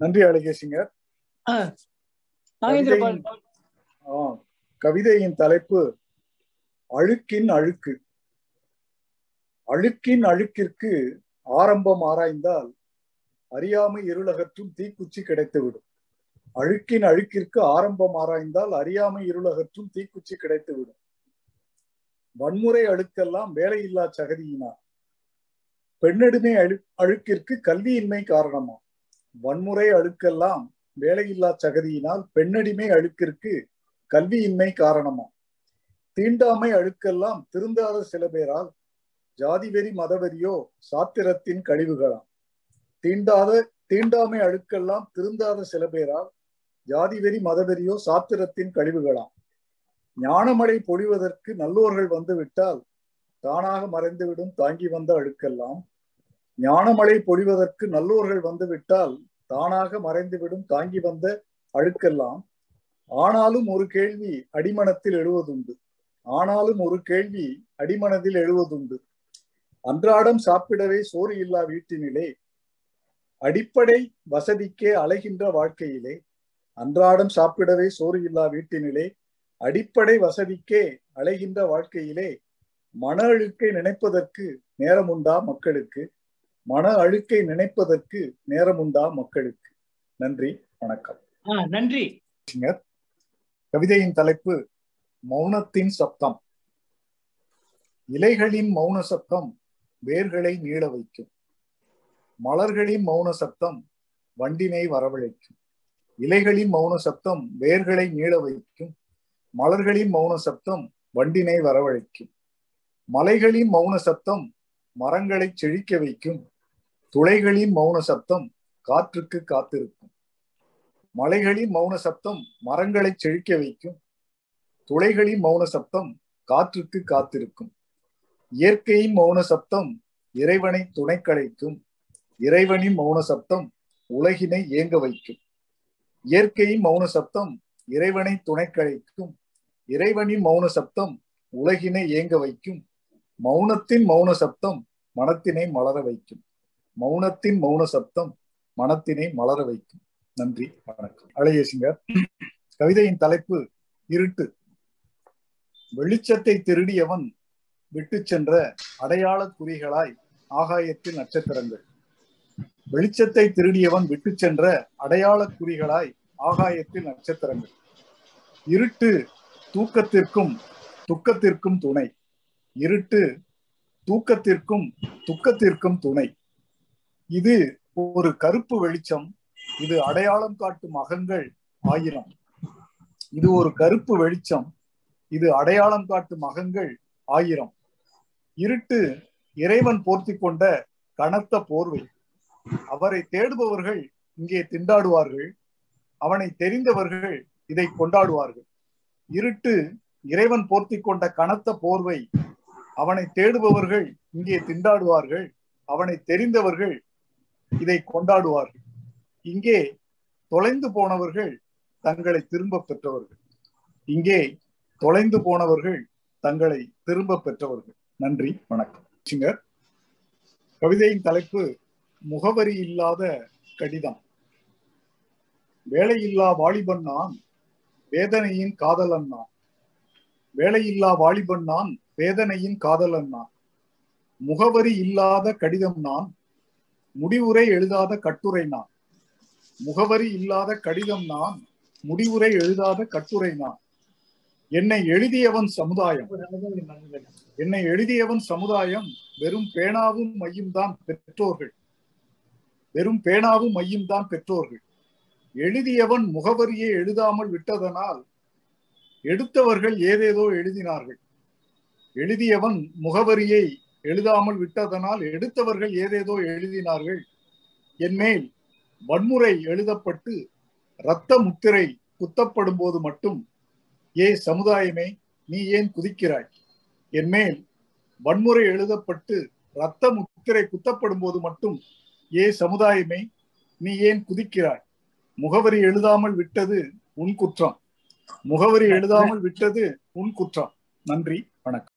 நன்றி அழகேசிங்க. கவிதையின் தலைப்பு அழுக்கின் அழுக்கு. அழுக்கின் அழுக்கிற்கு ஆரம்பம் ஆராய்ந்தால் அறியாமை இருளகற்றும் தீக்குச்சி கிடைத்துவிடும். அழுக்கின் அழுக்கிற்கு ஆரம்பம் ஆராய்ந்தால் அறியாமை இருளகற்றும் தீக்குச்சி கிடைத்துவிடும். வன்முறை அழுக்கெல்லாம் வேலையில்லா சகதியினார் பெண்ணெடுமை அழு அழுக்கிற்கு கல்வியின்மை காரணமா? வன்முறை அழுக்கெல்லாம் வேலையில்லா சகதியினால் பெண்ணடிமை அழுக்கிற்கு கல்வியின்மை காரணமா? தீண்டாமை அழுக்கெல்லாம் திருந்தாத சில பேரால் ஜாதிவெறி மதவெறியோ சாத்திரத்தின் கழிவுகளாம். தீண்டாத தீண்டாமை அழுக்கெல்லாம் திருந்தாத சில பேரால் ஜாதிவெறி மதவெறியோ சாத்திரத்தின் கழிவுகளாம். ஞானமழை பொழிவதற்கு நல்லோர்கள் வந்துவிட்டால் தானாக மறைந்துவிடும் தாங்கி வந்த அழுக்கெல்லாம் ஞானமழை பொழிவதற்கு நல்லோர்கள் வந்துவிட்டால் தானாக மறைந்துவிடும் தாங்கி வந்த அழுக்கெல்லாம். ஆனாலும் ஒரு கேள்வி அடிமனத்தில் எழுவதுண்டு. ஆனாலும் ஒரு கேள்வி அடிமனதில் எழுவதுண்டு. அன்றாடம் சாப்பிடவே சோறு இல்லா வீட்டினிலே. அடிப்படை வசதிக்கே அலைகின்ற வாழ்க்கையிலே. அன்றாடம் சாப்பிடவே சோறு இல்லா வீட்டினிலே. அடிப்படை வசதிக்கே அலைகின்ற வாழ்க்கையிலே. மன அழுக்கை நினைப்பதற்கு நேரம் உண்டா மக்களுக்கு? மன அழுக்கை நினைப்பதற்கு நேரம் உண்டா மக்களுக்கு? நன்றி வணக்கம். நன்றி. கவிதையின் தலைப்பு மௌனத்தின் சத்தம் இலைகளின் மௌன சத்தம் வேர்களை நீள வைக்கும். மலர்களின் மௌன சத்தம் வண்டினை வரவழைக்கும். இலைகளின் மௌன சத்தம் வேர்களை நீள வைக்கும். மலர்களின் மௌன சத்தம் வண்டினை வரவழைக்கும். மலைகளின் மௌன சத்தம் மரங்களை செழிக்க வைக்கும். துளைகளின் மௌன சப்தம் காற்றுக்கு காத்திருக்கும். மலைகளின் மௌன சப்தம் மரங்களை செழிக்க வைக்கும். துளைகளின் மௌன சப்தம் காற்றுக்கு காத்திருக்கும். இயற்கையின் மௌன சப்தம் இறைவனை துணைக்கழைக்கும் இறைவனின் மௌன சப்தம் உலகினை ஏங்க வைக்கும். இயற்கையின் மௌன சப்தம் இறைவனை துணைக்கழைக்கும் இறைவனின் மௌன சப்தம் உலகினை ஏங்க வைக்கும். மௌனத்தின் மௌன சப்தம் மனத்தினை மலர வைக்கும். மௌனத்தின் மௌன சப்தம் மனத்தினை மலர வைக்கும். நன்றி வணக்கம். அழகேசிங்க கவிதையின் தலைப்பு இருட்டு. வெளிச்சத்தை திருடியவன் விட்டு சென்ற அடையாள குறிகளாய் ஆகாயத்தில் நட்சத்திரங்கள். வெளிச்சத்தை திருடியவன் விட்டு சென்ற அடையாள குறிகளாய் ஆகாயத்தில் நட்சத்திரங்கள். இருட்டு தூக்கத்திற்கும் துக்கத்திற்கும் துணை. இருட்டு தூக்கத்திற்கும் துக்கத்திற்கும் துணை. இது ஒரு கருப்பு வெளிச்சம் இது அடையாளம் காட்டும் அகங்கள் ஆயிரம். இது ஒரு கருப்பு வெளிச்சம் இது அடையாளம் காட்டும் அகங்கள் ஆயிரம். இருட்டு இறைவன் போர்த்தி கொண்ட கனத்த போர்வை. அவரை தேடுபவர்கள் இங்கே திண்டாடுவார்கள் அவனை தெரிந்தவர்கள் இதை கொண்டாடுவார்கள். இருட்டு இறைவன் போர்த்தி கொண்ட கனத்த போர்வை அவனை தேடுபவர்கள் இங்கே திண்டாடுவார்கள் அவனை தெரிந்தவர்கள் இதை கொண்டாடுவார்கள் இங்கே தொலைந்து போனவர்கள் தங்களை திரும்ப பெற்றவர்கள். இங்கே தொலைந்து போனவர்கள் தங்களை திரும்ப பெற்றவர்கள். நன்றி வணக்கம். சிங்கர் கவிதையின் தலைப்பு முகவரி இல்லாத கடிதம். வேலையில்லா வாலிபன் நான் வேதனையின் காதலன் நான் வேலையில்லா வாலிபன் நான் வேதனையின் காதலன் நான் முகவரி இல்லாத கடிதம் நான் முடிவுரை எழுதாத கட்டுரை நான். முகவரி இல்லாத கடிதம் நான் முடிவுரை எழுதாத கட்டுரை நான். என்னை எழுதியவன் சமுதாயம். என்னை எழுதியவன் சமுதாயம் வெறும் பேனாவும் மையும் தான் பெற்றோர்கள். வெறும் பேனாவும் மையும் தான் பெற்றோர்கள். எழுதியவன் முகவரியை எழுதாமல் விட்டதனால் எடுத்தவர்கள் ஏதேதோ எழுதினார்கள். எழுதியவன் முகவரியை எழுதாமல் விட்டதனால் எடுத்தவர்கள் ஏதேதோ எழுதினார்கள். என்மேல் வன்முறை எழுதப்பட்டு இரத்த முத்திரை குத்தப்படும் போது மட்டும் ஏ சமுதாயமே நீ ஏன் குதிக்கிறாய்? என்மேல் வன்முறை எழுதப்பட்டு இரத்த முத்திரை குத்தப்படும் போது மட்டும் ஏ சமுதாயமே நீ ஏன் குதிக்கிறாய்? முகவரி எழுதாமல் விட்டது உன் குற்றம். முகவரி எழுதாமல் விட்டது உன் குற்றம். நன்றி வணக்கம்.